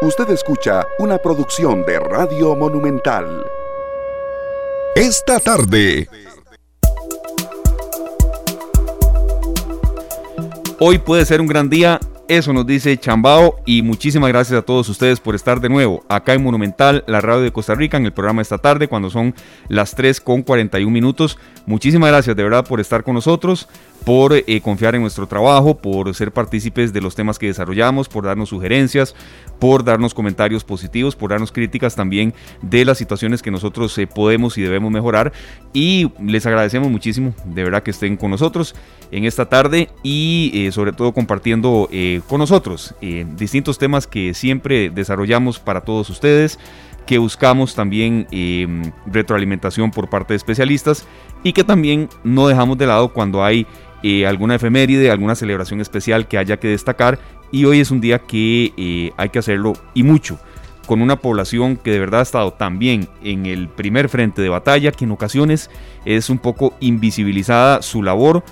Usted escucha una producción de Radio Monumental. Esta tarde. Hoy puede ser un gran día, eso nos dice Chambao y muchísimas gracias a todos ustedes por estar de nuevo acá en Monumental, la radio de Costa Rica, en el programa esta tarde cuando son las 3 con 41 minutos. Muchísimas gracias de verdad por estar con nosotros por eh, confiar en nuestro trabajo, por ser partícipes de los temas que desarrollamos, por darnos sugerencias, por darnos comentarios positivos, por darnos críticas también de las situaciones que nosotros eh, podemos y debemos mejorar. Y les agradecemos muchísimo, de verdad que estén con nosotros en esta tarde y eh, sobre todo compartiendo con nosotros distintos temas que siempre desarrollamos para todos ustedes que buscamos también retroalimentación por parte de especialistas y que también no dejamos de lado cuando hay eh, alguna efeméride, alguna celebración especial que haya que destacar. Y hoy es un día que eh, hay que hacerlo y mucho con una población que de verdad ha estado también en el primer frente de batalla, que en ocasiones es un poco invisibilizada su labor,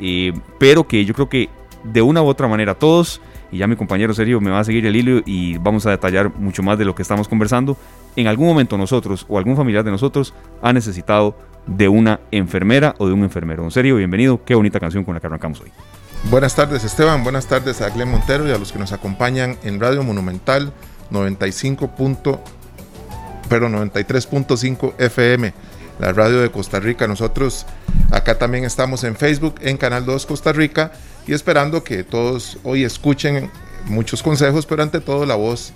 eh, pero que yo creo que de una u otra manera todos, y ya mi compañero Sergio me va a seguir el hilo y vamos a detallar mucho más de lo que estamos conversando, en algún momento nosotros o algún familiar de nosotros ha necesitado de una enfermera o de un enfermero. En serio, bienvenido. Qué bonita canción con la que arrancamos hoy. Buenas tardes Esteban, buenas tardes a Glenn Montero y a los que nos acompañan en Radio Monumental 95. pero 93.5 FM, la radio de Costa Rica. Nosotros acá también estamos en Facebook, en Canal 2 Costa Rica y esperando que todos hoy escuchen muchos consejos, pero ante todo la voz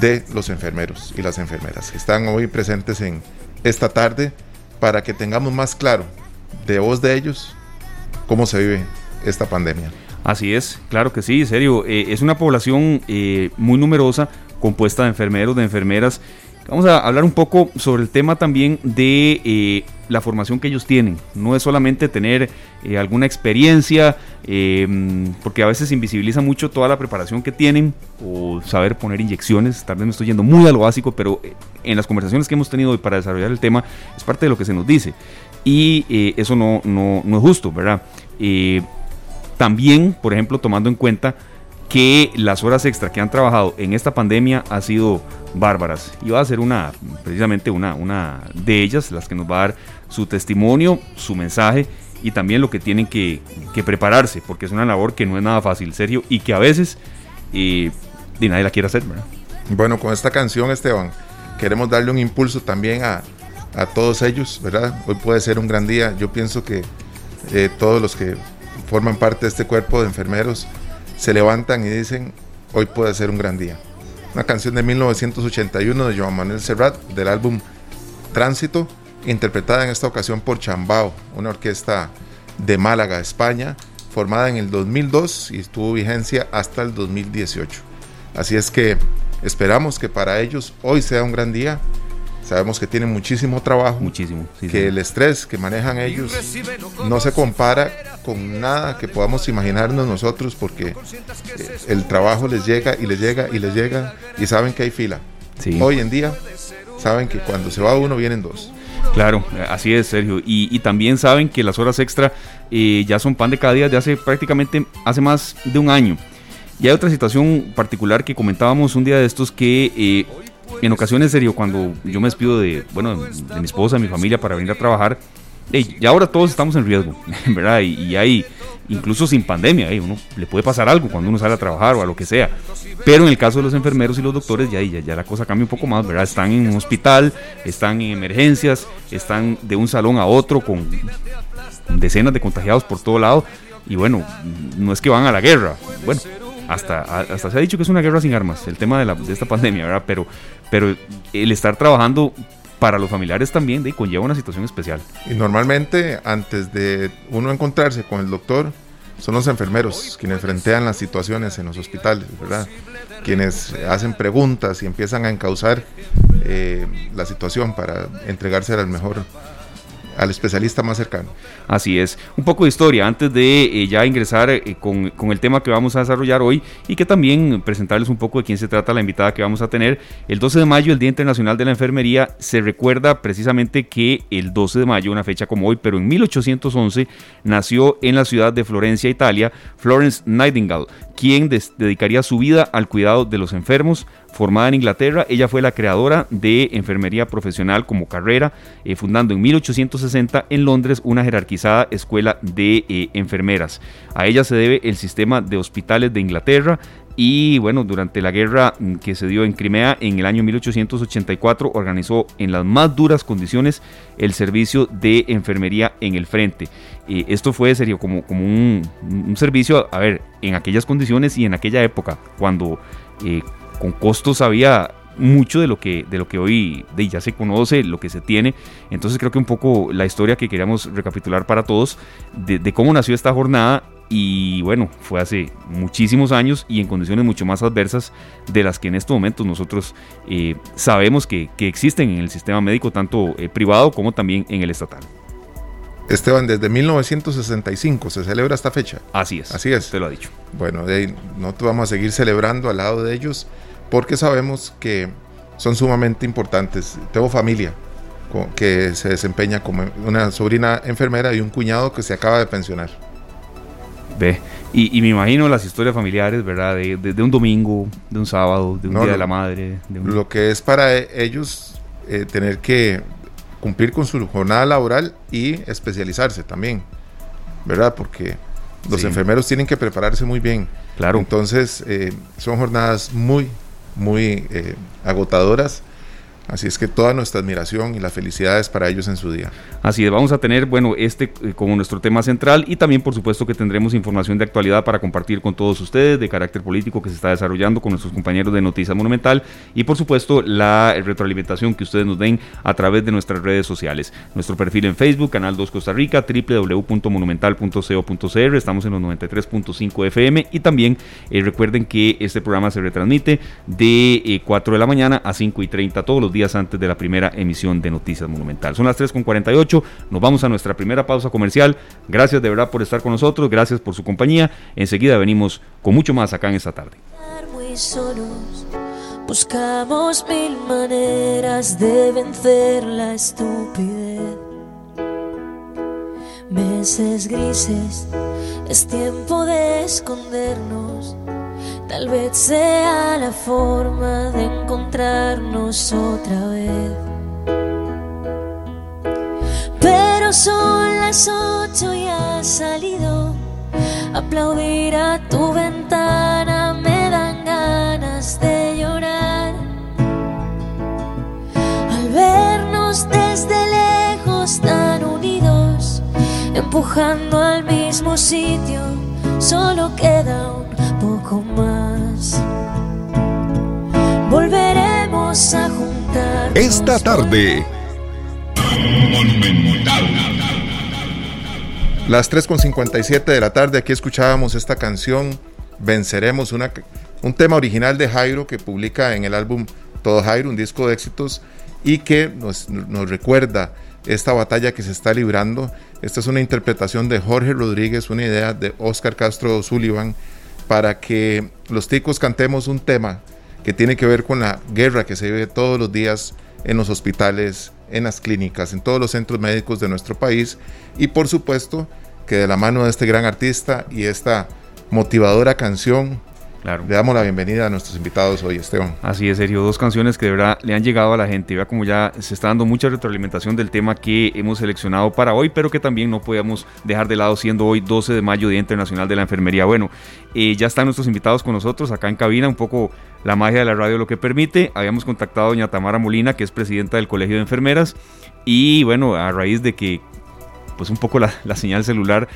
de los enfermeros y las enfermeras que están hoy presentes en esta tarde para que tengamos más claro de voz de ellos cómo se vive esta pandemia. Así es, claro que sí, serio. Eh, es una población eh, muy numerosa, compuesta de enfermeros, de enfermeras. Vamos a hablar un poco sobre el tema también de eh, la formación que ellos tienen. No es solamente tener alguna experiencia, porque a veces invisibiliza mucho toda la preparación que tienen o saber poner inyecciones. Tal vez me estoy yendo muy a lo básico, pero en las conversaciones que hemos tenido hoy para desarrollar el tema es parte de lo que se nos dice. Y eh, eso no, no, no, es justo, ¿verdad? Eh, también, por ejemplo, tomando en cuenta que las horas extra que han trabajado en esta pandemia han sido bárbaras. Y va a ser una, precisamente una, una de ellas, las que nos va a dar su testimonio, su mensaje y también lo que tienen que, que prepararse, porque es una labor que no es nada fácil, serio, y que a veces eh, nadie la quiere hacer. Bueno, con esta canción, Esteban, queremos darle un impulso también a, todos ellos, ¿verdad? Hoy puede ser un gran día. Yo pienso que eh, todos los que forman parte de este cuerpo de enfermeros se levantan y dicen, hoy puede ser un gran día. Una canción de 1981 de Joan Manuel Serrat del álbum Tránsito, interpretada en esta ocasión por Chambao, una orquesta de Málaga, España, formada en el 2002 y estuvo vigencia hasta el 2018. Así es que Esperamos que para ellos hoy sea un gran día. Sabemos que tienen muchísimo trabajo. Muchísimo. que el estrés que manejan ellos no se compara con nada que podamos imaginarnos nosotros porque eh, el trabajo les llega y les llega y les llega y saben que hay fila. Hoy en día saben que cuando se va uno vienen dos. Claro, así es, Sergio. Y, también saben que las horas extra eh, ya son pan de cada día de hace prácticamente hace más de un año. Y hay otra situación particular que comentábamos un día de estos que eh, en ocasiones, serio, cuando yo me despido de, bueno, de mi esposa, de mi familia para venir a trabajar, y ahora todos estamos en riesgo, ¿verdad? Y, hay, incluso sin pandemia, uno le puede pasar algo cuando uno sale a trabajar o a lo que sea. Pero en el caso de los enfermeros y los doctores, ya, ya, ya la cosa cambia un poco más, ¿verdad? Están en un hospital, están en emergencias, están de un salón a otro con decenas de contagiados por todo lado. Y bueno, no es que van a la guerra. Bueno, hasta, hasta se ha dicho que es una guerra sin armas, el tema de, la, de esta pandemia, ¿verdad? Pero, pero el estar trabajando para los familiares también de, conlleva una situación especial. Y normalmente, antes de uno encontrarse con el doctor, son los enfermeros quienes frentean las situaciones en los hospitales, ¿verdad? Quienes hacen preguntas y empiezan a encauzar eh, la situación para entregarse al mejor al especialista más cercano. Así es. Un poco de historia antes de eh, ya ingresar eh, con, con, el tema que vamos a desarrollar hoy y que también presentarles un poco de quién se trata la invitada que vamos a tener. El 12 de mayo, el Día Internacional de la Enfermería, se recuerda precisamente que el 12 de mayo, una fecha como hoy, pero en 1811, nació en la ciudad de Florencia, Italia, Florence Nightingale, quien dedicaría su vida al cuidado de los enfermos, Formada en Inglaterra, ella fue la creadora de enfermería profesional como carrera, eh, fundando en 1860 en Londres una jerarquizada escuela de eh, enfermeras. A ella se debe el sistema de hospitales de Inglaterra, y bueno, durante la guerra mm, que se dio en Crimea en el año 1884 organizó en las más duras condiciones el servicio de enfermería en el frente. Eh, esto fue serio como, como un, servicio, a ver, en aquellas condiciones y en aquella época, cuando con costos había mucho de lo que, de lo que hoy de ya se conoce, lo que se tiene. Entonces creo que un poco la historia que queríamos recapitular para todos de, cómo nació esta jornada y bueno, fue hace muchísimos años y en condiciones mucho más adversas de las que en estos momentos nosotros eh, sabemos que, existen en el sistema médico, tanto eh, privado como también en el estatal. Esteban, desde 1965 se celebra esta fecha. Así es. Así es. Te lo ha dicho. Bueno, de nosotros vamos a seguir celebrando al lado de ellos porque sabemos que son sumamente importantes. Tengo familia que se desempeña como una sobrina enfermera y un cuñado que se acaba de pensionar. Ve, y, me imagino las historias familiares, ¿verdad? De, un domingo, de un sábado, de un día de la madre. Lo que es para ellos eh, tener que cumplir con su jornada laboral y especializarse también, ¿verdad? Porque los enfermeros tienen que prepararse muy bien. Claro. Entonces, eh, son jornadas muy, muy eh, agotadoras Así es que toda nuestra admiración y la felicidad es para ellos en su día. Así es, vamos a tener, bueno, este eh, como nuestro tema central y también por supuesto que tendremos información de actualidad para compartir con todos ustedes de carácter político que se está desarrollando con nuestros compañeros de Noticias Monumental y por supuesto la retroalimentación que ustedes nos den a través de nuestras redes sociales. Nuestro perfil en Facebook, Canal 2 Costa Rica, www.monumental.co.cr, estamos en los 93.5 FM y también eh, recuerden que este programa se retransmite de 4 eh, de la mañana a 5 y 30 todos los días antes de la primera emisión de Noticias Monumental. Son las 3.48, nos vamos a nuestra primera pausa comercial. Gracias de verdad por estar con nosotros, gracias por su compañía. Enseguida venimos con mucho más acá en esta tarde. buscamos mil maneras de vencer la estupidez. Meses grises, es tiempo de escondernos Tal vez sea la forma de encontrarnos otra vez. Pero son las ocho y has salido. Aplaudir a tu ventana me dan ganas de llorar. Al vernos desde lejos tan unidos, empujando al mismo sitio, solo queda un poco más. Volveremos a juntar. Esta tarde. Las 3.57 de la tarde, aquí escuchábamos esta canción, Venceremos, una, un tema original de Jairo que publica en el álbum Todo Jairo, un disco de éxitos, y que nos, nos recuerda esta batalla que se está librando. Esta es una interpretación de Jorge Rodríguez, una idea de Oscar Castro Sullivan, para que los ticos cantemos un tema que tiene que ver con la guerra que se vive todos los días en los hospitales, en las clínicas, en todos los centros médicos de nuestro país y por supuesto que de la mano de este gran artista y esta motivadora canción le damos la bienvenida a nuestros invitados hoy, Esteban. Así es, Sergio. Dos canciones que de verdad le han llegado a la gente. Vea como ya se está dando mucha retroalimentación del tema que hemos seleccionado para hoy, pero que también no podíamos dejar de lado siendo hoy 12 de mayo, Día Internacional de la Enfermería. Bueno, eh, ya están nuestros invitados con nosotros acá en cabina, un poco la magia de la radio lo que permite. Habíamos contactado a doña Tamara Molina, que es presidenta del Colegio de Enfermeras, y bueno, a raíz de que pues un poco la, la señal celular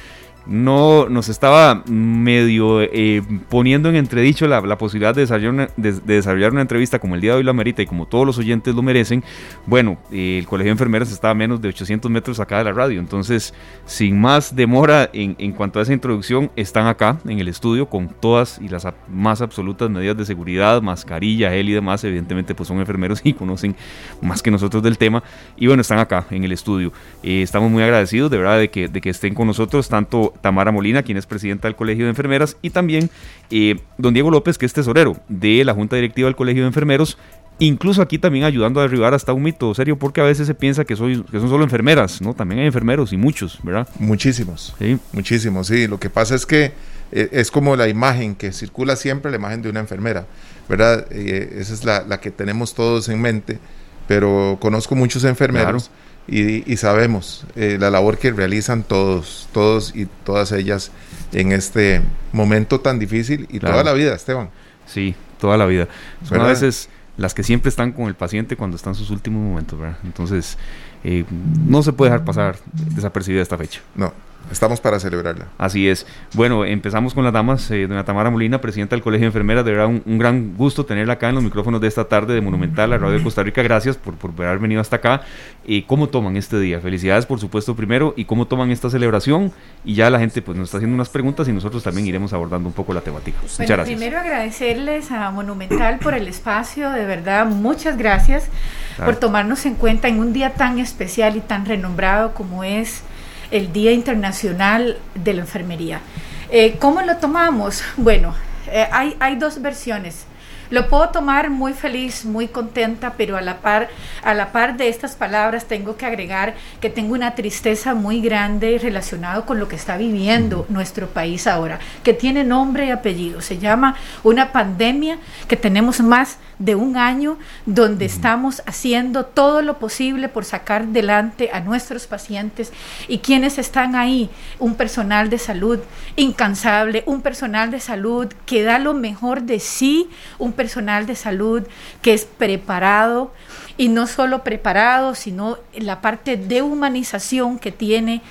no nos estaba medio eh, poniendo en entredicho la, posibilidad de desarrollar, una, de, desarrollar, una, entrevista como el día de hoy la merita y como todos los oyentes lo merecen, bueno, el Colegio de Enfermeras estaba a menos de 800 metros acá de la radio, entonces sin más demora en, en cuanto a esa introducción, están acá en el estudio con todas y las más absolutas medidas de seguridad, mascarilla, gel y demás, evidentemente pues son enfermeros y conocen más que nosotros del tema, y bueno, están acá en el estudio. Eh, estamos muy agradecidos de verdad de que, de que estén con nosotros tanto Tamara Molina, quien es presidenta del Colegio de Enfermeras, y también eh, don Diego López, que es tesorero de la Junta Directiva del Colegio de Enfermeros, incluso aquí también ayudando a derribar hasta un mito serio, porque a veces se piensa que, soy, que son solo enfermeras, ¿no? También hay enfermeros y muchos, ¿verdad? Muchísimos. Sí. Muchísimos, sí. Lo que pasa es que eh, es como la imagen que circula siempre, la imagen de una enfermera, ¿verdad? Eh, esa es la, que tenemos todos en mente, pero conozco muchos enfermeros. Y, sabemos eh, la labor que realizan todos, todos y todas ellas en este momento tan difícil y toda la vida, Esteban. Sí, toda la vida. Son a veces las que siempre están con el paciente cuando están sus últimos momentos, ¿verdad? Entonces, eh, no se puede dejar pasar desapercibida esta fecha. No, Estamos para celebrarla. Así es. Bueno, empezamos con las damas. Eh, doña Tamara Molina, presidenta del Colegio de Enfermeras. De verdad, un, gran gusto tenerla acá en los micrófonos de esta tarde de Monumental, la Radio de Costa Rica. Gracias por, por haber venido hasta acá. Eh, ¿Cómo toman este día? Felicidades, por supuesto, primero. ¿Y cómo toman esta celebración? Y ya la gente pues nos está haciendo unas preguntas y nosotros también iremos abordando un poco la temática. muchas gracias. Primero agradecerles a Monumental por el espacio. De verdad, muchas gracias por tomarnos en cuenta en un día tan especial y tan renombrado como es el Día Internacional de la Enfermería. Eh, ¿Cómo lo tomamos? Bueno, eh, hay, hay dos versiones. Lo puedo tomar muy feliz, muy contenta, pero a la par, a la par de estas palabras tengo que agregar que tengo una tristeza muy grande relacionado con lo que está viviendo nuestro país ahora, que tiene nombre y apellido. Se llama una pandemia que tenemos más de un año donde estamos haciendo todo lo posible por sacar delante a nuestros pacientes y quienes están ahí, un personal de salud incansable, un personal de salud que da lo mejor de sí, un personal de salud que es preparado y no solo preparado, sino la parte de humanización que tiene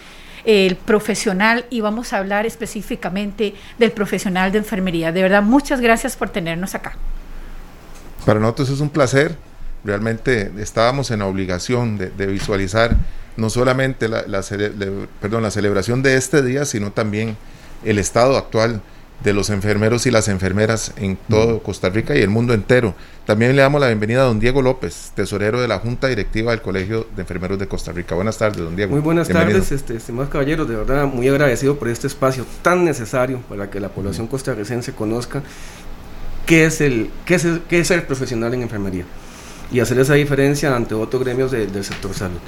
el profesional y vamos a hablar específicamente del profesional de enfermería. De verdad, muchas gracias por tenernos acá. Para nosotros es un placer, realmente estábamos en la obligación de, visualizar no solamente la, perdón, la celebración de este día, sino también el estado actual de los enfermeros y las enfermeras en todo Costa Rica y el mundo entero. También le damos la bienvenida a don Diego López, tesorero de la Junta Directiva del Colegio de Enfermeros de Costa Rica. Buenas tardes, don Diego. Muy buenas tardes, este, estimados caballeros. De verdad, muy agradecido por este espacio tan necesario para que la población costarricense conozca qué es el, qué es el, qué es el profesional en enfermería y hacer esa diferencia ante otros gremios del sector salud.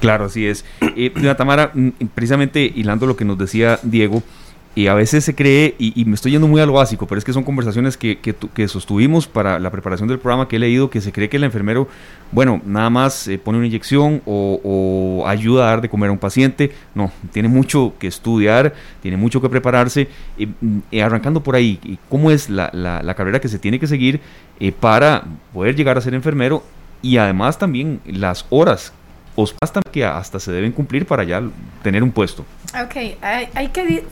Claro, así es. Eh, Tamara, mm, precisamente hilando lo que nos decía Diego, y a veces se cree, y, me estoy yendo muy a lo básico, pero es que son conversaciones que, que, sostuvimos para la preparación del programa que he leído, que se cree que el enfermero, bueno, nada más eh, pone una inyección o, ayuda a dar de comer a un paciente. No, tiene mucho que estudiar, tiene mucho que prepararse. y mm, eh, arrancando por ahí, ¿cómo es la, la, carrera que se tiene que seguir eh, para poder llegar a ser enfermero? Y además también las horas hasta que hasta se deben cumplir para ya tener un puesto. Ok, hay, hay que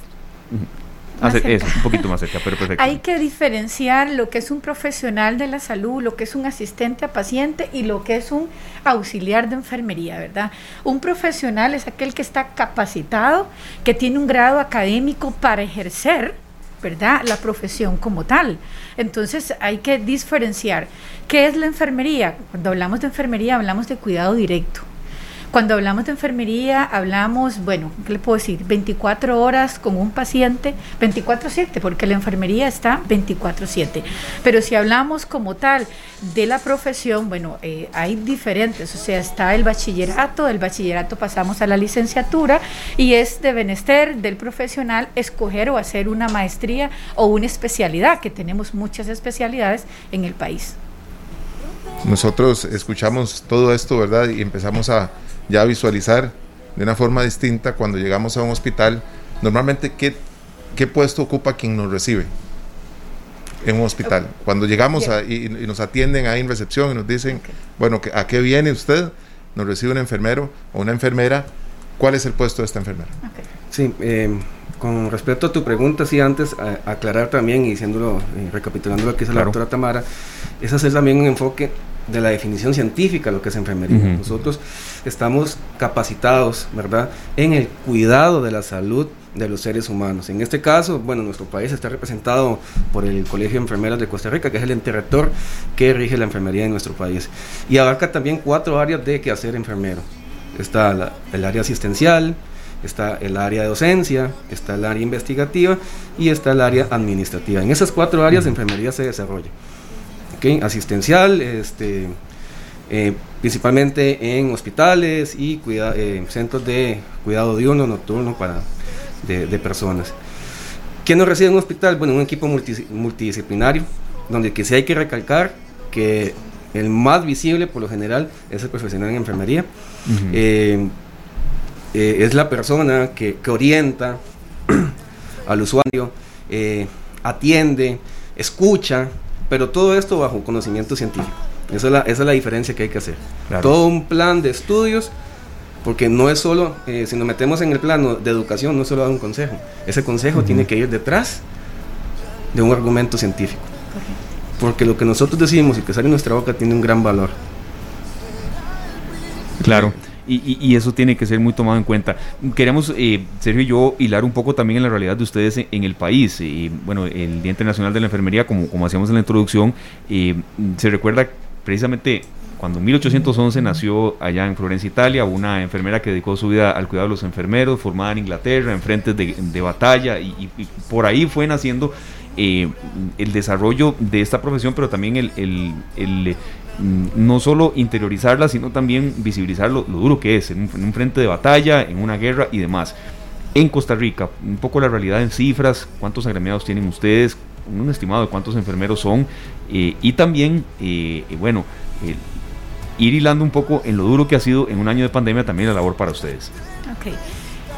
un poquito más cerca, pero perfecto. Hay que diferenciar lo que es un profesional de la salud, lo que es un asistente a paciente y lo que es un auxiliar de enfermería, ¿verdad? Un profesional es aquel que está capacitado, que tiene un grado académico para ejercer, ¿verdad? La profesión como tal. Entonces hay que diferenciar. ¿Qué es la enfermería? Cuando hablamos de enfermería hablamos de cuidado directo. Cuando hablamos de enfermería, hablamos, bueno, ¿qué le puedo decir? 24 horas con un paciente, 24/7, porque la enfermería está 24/7. Pero si hablamos como tal de la profesión, bueno, eh, hay diferentes, o sea, está el bachillerato, del bachillerato pasamos a la licenciatura y es de benester del profesional escoger o hacer una maestría o una especialidad, que tenemos muchas especialidades en el país. Nosotros escuchamos todo esto, ¿verdad? Y empezamos a ya visualizar de una forma distinta cuando llegamos a un hospital, normalmente qué, qué puesto ocupa quien nos recibe en un hospital. Cuando llegamos y, nos atienden ahí en recepción y nos dicen, bueno, ¿a qué viene usted? Nos recibe un enfermero o una enfermera. ¿Cuál es el puesto de esta enfermera? Sí, eh, con respecto a tu pregunta, sí, antes aclarar también y diciéndolo, eh, recapitulando lo que dice la doctora Tamara, es hacer también un enfoque de la definición científica de lo que es enfermería. Nosotros estamos capacitados, ¿verdad?, en el cuidado de la salud de los seres humanos. En este caso, bueno, nuestro país está representado por el Colegio de Enfermeras de Costa Rica, que es el ente rector que rige la enfermería en nuestro país. Y abarca también cuatro áreas de quehacer enfermero. Está el área asistencial, está el área de docencia, está el área investigativa y está el área administrativa. En esas cuatro áreas enfermería se desarrolla. ¿Okay? Asistencial, este, eh, principalmente en hospitales y eh, centros de cuidado diurno, nocturno para, de, personas. ¿Quién no reside en un hospital? Bueno, un equipo multidisciplinario, donde que sí hay que recalcar que el más visible por lo general es el profesional en enfermería. Eh, es la persona que, orienta al usuario, eh, atiende, escucha, pero todo esto bajo conocimiento científico. Esa es la, esa es la diferencia que hay que hacer. Todo un plan de estudios, porque no es solo, eh, si nos metemos en el plano de educación, no es solo dar un consejo. Ese consejo tiene que ir detrás de un argumento científico. Porque lo que nosotros decimos y que sale en nuestra boca tiene un gran valor. Claro. Y, eso tiene que ser muy tomado en cuenta. Queremos, eh, Sergio y yo, hilar un poco también en la realidad de ustedes en, el país. Y bueno, el Día Internacional de la Enfermería, como, como hacíamos en la introducción, eh, se recuerda precisamente cuando en 1811 nació allá en Florencia, Italia, una enfermera que dedicó su vida al cuidado de los enfermeros, formada en Inglaterra, en frentes de, batalla, y, por ahí fue naciendo eh, el desarrollo de esta profesión, pero también el, no solo interiorizarla, sino también visibilizar lo, duro que es en un, frente de batalla, en una guerra y demás. En Costa Rica, un poco la realidad en cifras, cuántos agremiados tienen ustedes, un estimado de cuántos enfermeros son, eh, y también, eh, bueno, ir hilando un poco en lo duro que ha sido en un año de pandemia también la labor para ustedes.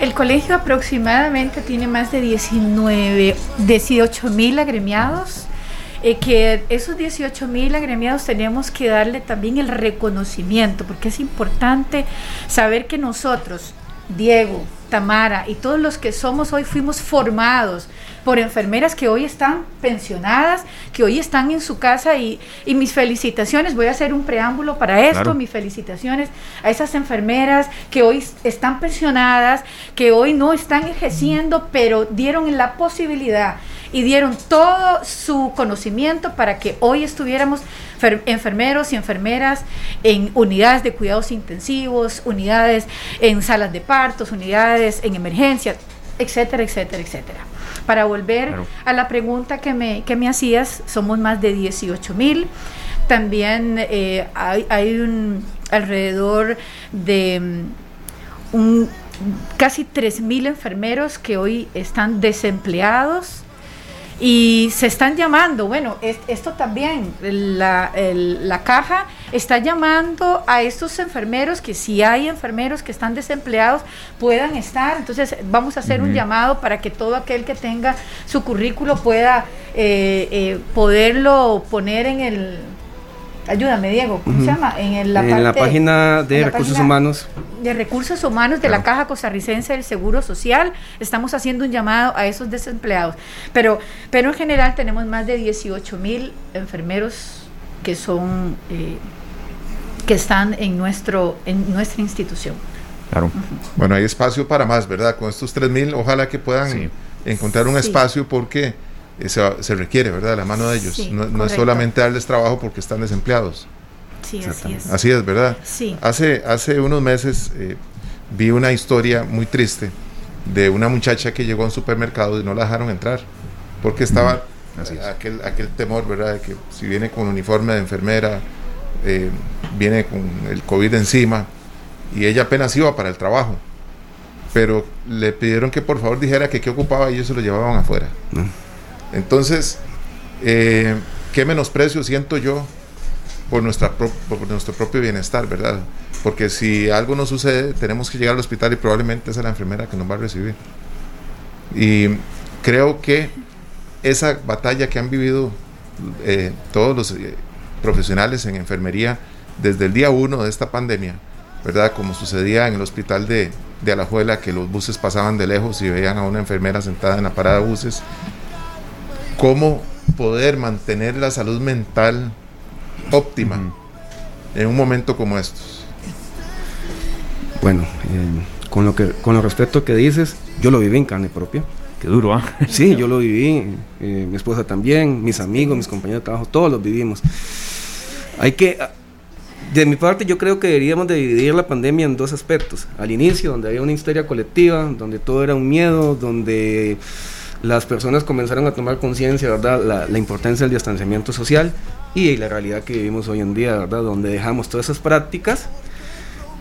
El colegio aproximadamente tiene más de 19, 18 mil agremiados eh, que esos 18 mil agremiados tenemos que darle también el reconocimiento, porque es importante saber que nosotros, Diego, Tamara y todos los que somos hoy fuimos formados por enfermeras que hoy están pensionadas, que hoy están en su casa y, mis felicitaciones, voy a hacer un preámbulo para esto, mis felicitaciones a esas enfermeras que hoy están pensionadas, que hoy no están ejerciendo, pero dieron la posibilidad y dieron todo su conocimiento para que hoy estuviéramos enfermeros y enfermeras en unidades de cuidados intensivos, unidades en salas de partos, unidades en emergencias, etcétera, etcétera, etcétera. Para volver a la pregunta que me, que me hacías, somos más de 18 mil. También eh, hay, un alrededor de mm, un, casi 3 mil enfermeros que hoy están desempleados y se están llamando, bueno, esto también, la, la, caja está llamando a estos enfermeros que si hay enfermeros que están desempleados puedan estar, entonces vamos a hacer un llamado para que todo aquel que tenga su currículo pueda eh, eh, poderlo poner en el ayúdame Diego, ¿cómo se llama? En, la, página de recursos humanos. De recursos humanos de la Caja Costarricense del Seguro Social, estamos haciendo un llamado a esos desempleados. Pero, pero en general tenemos más de 18 mil enfermeros que son eh, que están en nuestro en nuestra institución. Claro. Bueno, hay espacio para más, ¿verdad? Con estos 3 mil, ojalá que puedan encontrar un espacio porque se, requiere, ¿verdad? La mano de ellos. no, es solamente darles trabajo porque están desempleados. Sí, así es. Así es, ¿verdad? Sí. Hace, hace unos meses eh, vi una historia muy triste de una muchacha que llegó a un supermercado y no la dejaron entrar porque estaba aquel, aquel temor, ¿verdad? De que si viene con uniforme de enfermera, eh, viene con el COVID encima y ella apenas iba para el trabajo. Pero le pidieron que por favor dijera que qué ocupaba y ellos se lo llevaban afuera. Entonces, eh, qué menosprecio siento yo por, nuestra por nuestro propio bienestar, ¿verdad? Porque si algo nos sucede, tenemos que llegar al hospital y probablemente es la enfermera que nos va a recibir. Y creo que esa batalla que han vivido eh, todos los eh, profesionales en enfermería desde el día uno de esta pandemia ¿verdad? Como sucedía en el hospital de, de Alajuela, que los buses pasaban de lejos y veían a una enfermera sentada en la parada de buses. ¿Cómo poder mantener la salud mental óptima en un momento como estos? Bueno, eh, con, lo que, con lo respecto que dices, yo lo viví en carne propia. Qué duro, ¿ah? Sí, yo lo viví, eh, mi esposa también, mis amigos, mis compañeros de trabajo, todos los vivimos. Hay que, de mi parte, yo creo que deberíamos dividir la pandemia en dos aspectos. Al inicio, donde había una histeria colectiva, donde todo era un miedo, donde las personas comenzaron a tomar conciencia, ¿verdad?, la, importancia del distanciamiento social y la realidad que vivimos hoy en día, ¿verdad?, donde dejamos todas esas prácticas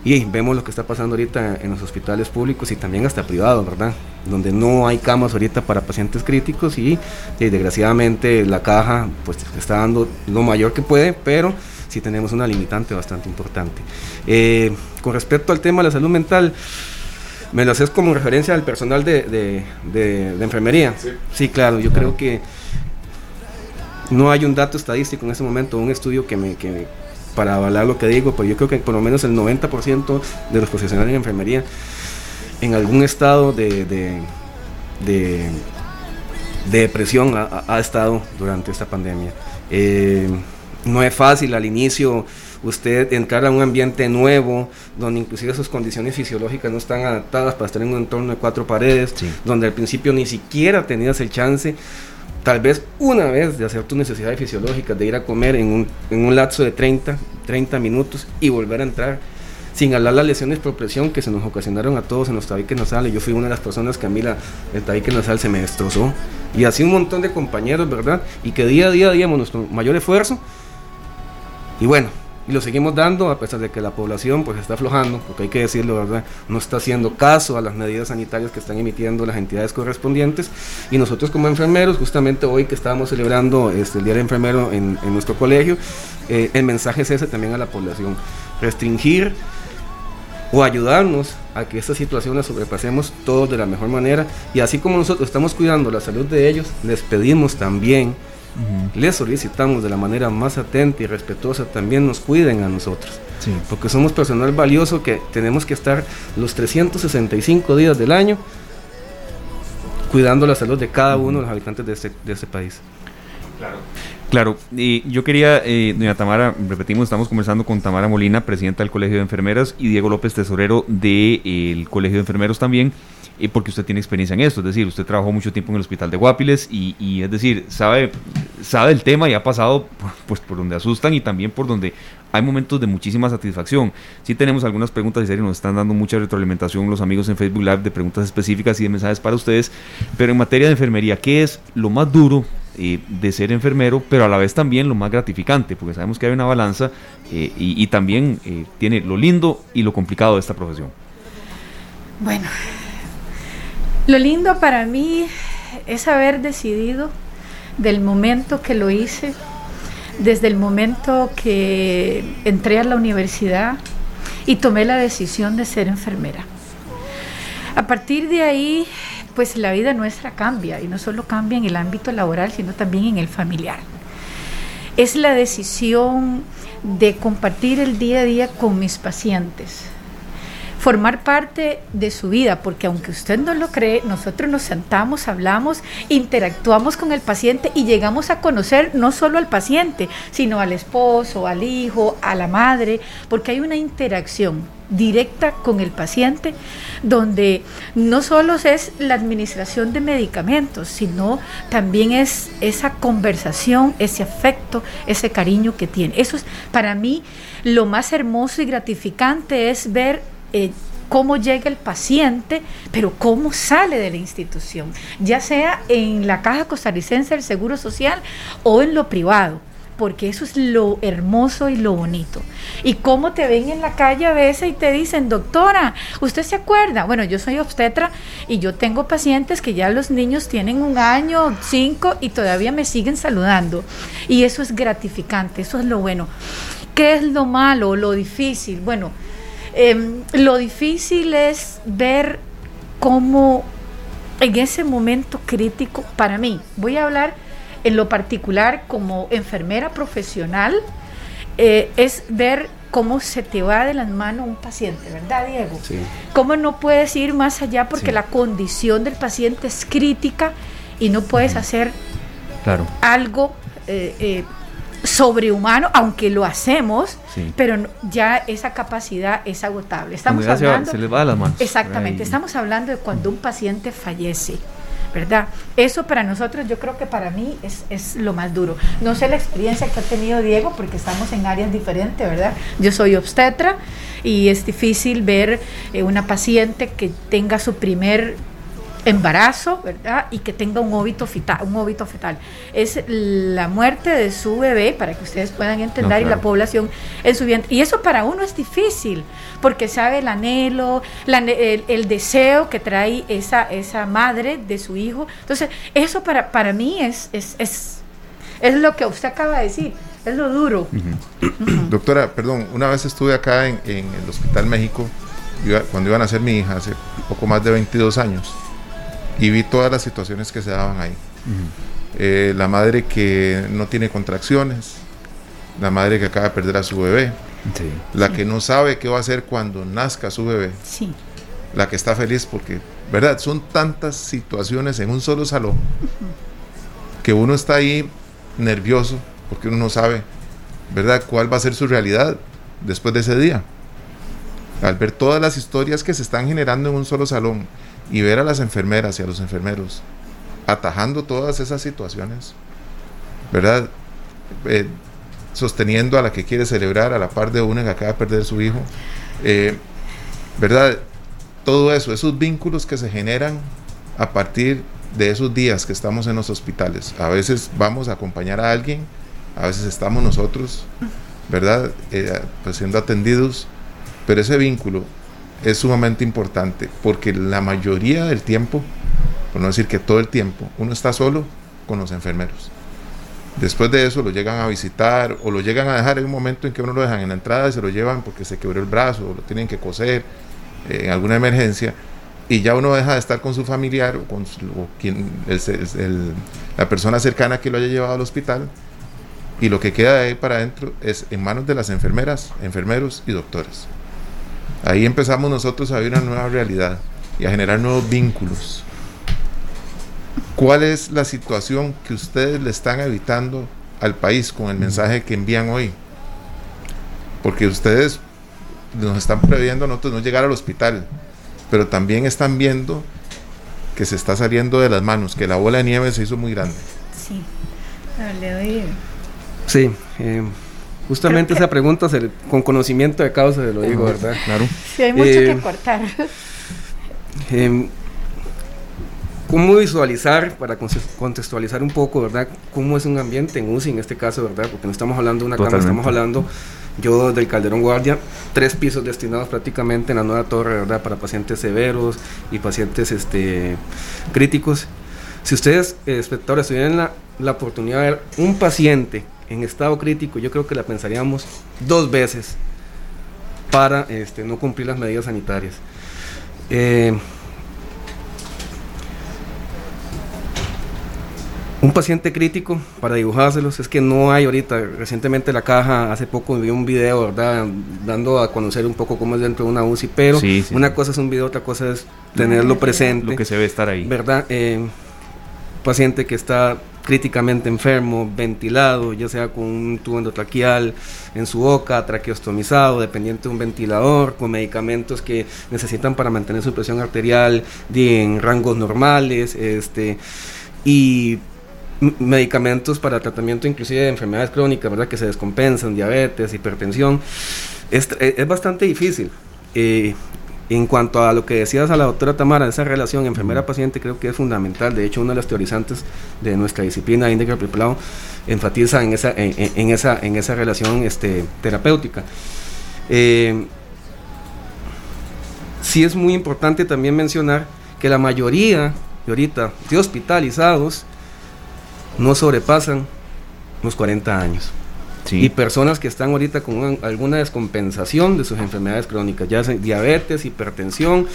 y vemos lo que está pasando ahorita en los hospitales públicos y también hasta privados, ¿verdad? Donde no hay camas ahorita para pacientes críticos y, y desgraciadamente la caja pues está dando lo mayor que puede, pero sí tenemos una limitante bastante importante. Eh, con respecto al tema de la salud mental, me lo haces como referencia al personal de, de, de, de enfermería. Sí. sí. claro, yo creo que no hay un dato estadístico en ese momento, un estudio que me, que, para avalar lo que digo, pero yo creo que por lo menos el 90% de los profesionales en enfermería en algún estado de, de, de, de depresión ha, ha, estado durante esta pandemia. Eh, no es fácil al inicio usted entrar a un ambiente nuevo, donde inclusive sus condiciones fisiológicas no están adaptadas para estar en un entorno de cuatro paredes, sí. donde al principio ni siquiera tenías el chance tal vez una vez de hacer tus necesidades fisiológicas, de ir a comer en un, en un lapso de 30, 30 minutos y volver a entrar, sin hablar las lesiones por presión que se nos ocasionaron a todos en los tabiques nasales. Yo fui una de las personas que a mí la, el tabique nasal se me destrozó. Y así un montón de compañeros, ¿verdad? Y que día a día digamos nuestro mayor esfuerzo. Y bueno, y lo seguimos dando a pesar de que la población pues está aflojando, porque hay que decirlo, ¿verdad? No está haciendo caso a las medidas sanitarias que están emitiendo las entidades correspondientes y nosotros como enfermeros, justamente hoy que estábamos celebrando este, el Día del Enfermero en, en nuestro colegio, eh, el mensaje es ese también a la población, restringir o ayudarnos a que esta situación la sobrepasemos todos de la mejor manera y así como nosotros estamos cuidando la salud de ellos, les pedimos también Uh -huh. Les solicitamos de la manera más atenta y respetuosa también nos cuiden a nosotros. Sí. Porque somos personal valioso que tenemos que estar los 365 días del año cuidando la salud de cada uno de los habitantes de este, de este país. Claro. Claro, y yo quería, eh, doña Tamara, repetimos, estamos conversando con Tamara Molina, presidenta del Colegio de Enfermeras, y Diego López, tesorero del de, Colegio de Enfermeros también, eh, porque usted tiene experiencia en esto, es decir, usted trabajó mucho tiempo en el hospital de Guapiles y, y es decir, sabe, sabe el tema y ha pasado por, pues, por donde asustan y también por donde hay momentos de muchísima satisfacción. Sí tenemos algunas preguntas y serio, nos están dando mucha retroalimentación los amigos en Facebook Live de preguntas específicas y de mensajes para ustedes, pero en materia de enfermería, ¿qué es lo más duro eh, de ser enfermero, pero a la vez también lo más gratificante, porque sabemos que hay una balanza eh, y, también eh, tiene lo lindo y lo complicado de esta profesión. Bueno, lo lindo para mí es haber decidido del momento que lo hice, desde el momento que entré a la universidad y tomé la decisión de ser enfermera. A partir de ahí pues la vida nuestra cambia y no solo cambia en el ámbito laboral, sino también en el familiar. Es la decisión de compartir el día a día con mis pacientes, formar parte de su vida, porque aunque usted no lo cree, nosotros nos sentamos, hablamos, interactuamos con el paciente y llegamos a conocer no solo al paciente, sino al esposo, al hijo, a la madre, porque hay una interacción directa con el paciente, donde no solo es la administración de medicamentos, sino también es esa conversación, ese afecto, ese cariño que tiene. Eso es para mí lo más hermoso y gratificante es ver eh, cómo llega el paciente, pero cómo sale de la institución, ya sea en la Caja Costarricense del Seguro Social o en lo privado porque eso es lo hermoso y lo bonito. Y cómo te ven en la calle a veces y te dicen, doctora, ¿usted se acuerda? Bueno, yo soy obstetra y yo tengo pacientes que ya los niños tienen un año, cinco y todavía me siguen saludando. Y eso es gratificante, eso es lo bueno. ¿Qué es lo malo, lo difícil? Bueno, eh, lo difícil es ver cómo en ese momento crítico, para mí, voy a hablar en lo particular como enfermera profesional, eh, es ver cómo se te va de las manos un paciente, ¿verdad, Diego? Sí. Cómo no puedes ir más allá porque Sí. la condición del paciente es crítica y no puedes hacer Claro. algo eh, eh, sobrehumano, aunque lo hacemos, Sí. pero ya esa capacidad es agotable. Estamos hablando se les va de las manos. Exactamente, estamos hablando de cuando un paciente fallece, ¿verdad? Eso para nosotros, yo creo que para mí es, es lo más duro. No sé la experiencia que ha tenido Diego, porque estamos en áreas diferentes, ¿verdad? Yo soy obstetra y es difícil ver eh, una paciente que tenga su primer embarazo, ¿verdad? Y que tenga un óbito fetal, un óbito fetal. Es la muerte de su bebé, para que ustedes puedan entender, No, y la población en su vientre. Y eso para uno es difícil, porque sabe el anhelo, la el, el deseo que trae esa, esa madre de su hijo. Entonces, eso para, para mí es, es, es, es lo que usted acaba de decir, es lo duro. Doctora, perdón, una vez estuve acá en, en el Hospital México, cuando iban a ser mi hija, hace poco más de 22 años, y vi todas las situaciones que se daban ahí. Eh, la madre que no tiene contracciones, la madre que acaba de perder a su bebé, Sí. la que no sabe qué va a hacer cuando nazca su bebé, Sí, la que está feliz porque, ¿verdad? Son tantas situaciones en un solo salón que uno está ahí nervioso porque uno no sabe, ¿verdad? ¿Cuál va a ser su realidad después de ese día? Al ver todas las historias que se están generando en un solo salón y ver a las enfermeras y a los enfermeros atajando todas esas situaciones, ¿verdad? Eh, sosteniendo a la que quiere celebrar a la par de una que acaba de perder su hijo, eh, ¿verdad? Todo eso, esos vínculos que se generan a partir de esos días que estamos en los hospitales. A veces vamos a acompañar a alguien, a veces estamos nosotros, ¿verdad? Eh, pues siendo atendidos, pero ese vínculo es sumamente importante porque la mayoría del tiempo, por no decir que todo el tiempo, uno está solo con los enfermeros. Después de eso lo llegan a visitar o lo llegan a dejar en un momento en que uno lo dejan en la entrada y se lo llevan porque se quebró el brazo o lo tienen que coser eh, en alguna emergencia y ya uno deja de estar con su familiar o con quien, la persona cercana que lo haya llevado al hospital y lo que queda de ahí para adentro es en manos de las enfermeras, enfermeros y doctores. Ahí empezamos nosotros a vivir una nueva realidad y a generar nuevos vínculos. ¿Cuál es la situación que ustedes le están evitando al país con el mensaje que envían hoy? Porque ustedes nos están previendo a nosotros no llegar al hospital, pero también están viendo que se está saliendo de las manos, que la bola de nieve se hizo muy grande. sí. Ah, Le doy. Sí, eh, justamente esa pregunta se le- con conocimiento de causa se lo digo, ¿verdad? Claro. Sí, hay mucho Eh, que cortar. Em, ¿Cómo visualizar, para contextualizar un poco, ¿verdad? ¿Cómo es un ambiente en UCI en este caso, ¿verdad? Porque no estamos hablando de una cama, Totalmente. estamos hablando yo del Calderón Guardia, tres pisos destinados prácticamente en la nueva torre, ¿verdad? Para pacientes severos y pacientes este, críticos. Si ustedes, eh, espectadores, tuvieran la, la oportunidad de ver un paciente en estado crítico, yo creo que la pensaríamos dos veces para este, no cumplir las medidas sanitarias. Eh, un paciente crítico, para dibujárselos, es que no hay ahorita, recientemente la caja, hace poco vi un video, ¿verdad? Dando a conocer un poco cómo es dentro de una UCI, pero Sí, sí. una cosa es un video, otra cosa es tenerlo presente. Lo que se ve estar ahí. ¿verdad? Eh, paciente que está críticamente enfermo, ventilado, ya sea con un tubo endotraqueal en su boca, traqueostomizado, dependiente de un ventilador, con medicamentos que necesitan para mantener su presión arterial en rangos normales, este, y medicamentos para tratamiento inclusive de enfermedades crónicas, ¿verdad? Que se descompensan, diabetes, hipertensión. Es- es bastante difícil. Eh, en cuanto a lo que decías a la doctora Tamara, esa relación enfermera-paciente creo que es fundamental. De hecho, una de las teorizantes de nuestra disciplina, Índica Preplau, enfatiza en esa, en esa, en esa relación este, terapéutica. Eh, sí es muy importante también mencionar que la mayoría de ahorita de hospitalizados no sobrepasan los 40 años. Sí. Y personas que están ahorita con una- alguna descompensación de sus enfermedades crónicas, ya sea diabetes, hipertensión